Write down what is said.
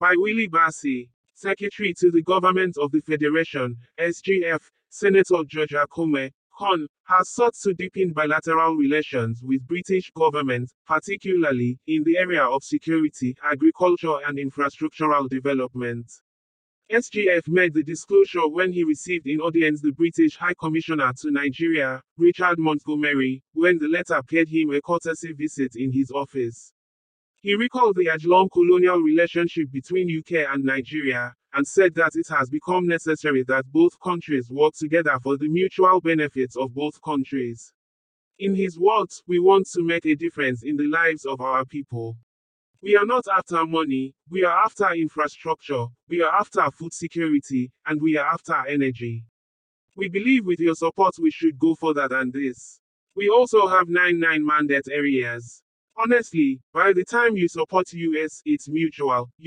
By Willie Bassey, Secretary to the Government of the Federation, SGF, Senator George Akume, Con, has sought to deepen bilateral relations with British government, particularly in the area of security, agriculture and infrastructural development. SGF made the disclosure when he received in audience the British High Commissioner to Nigeria, Richard Montgomery, when the latter paid him a courtesy visit in his office. He recalled the age-long colonial relationship between UK and Nigeria, and said that it has become necessary that both countries work together for the mutual benefits of both countries. In his words, we want to make a difference in the lives of our people. We are not after money, we are after infrastructure, we are after food security, and we are after energy. We believe with your support we should go further than this. We also have 9 9 mandate areas. Honestly, by the time you support US, it's mutual.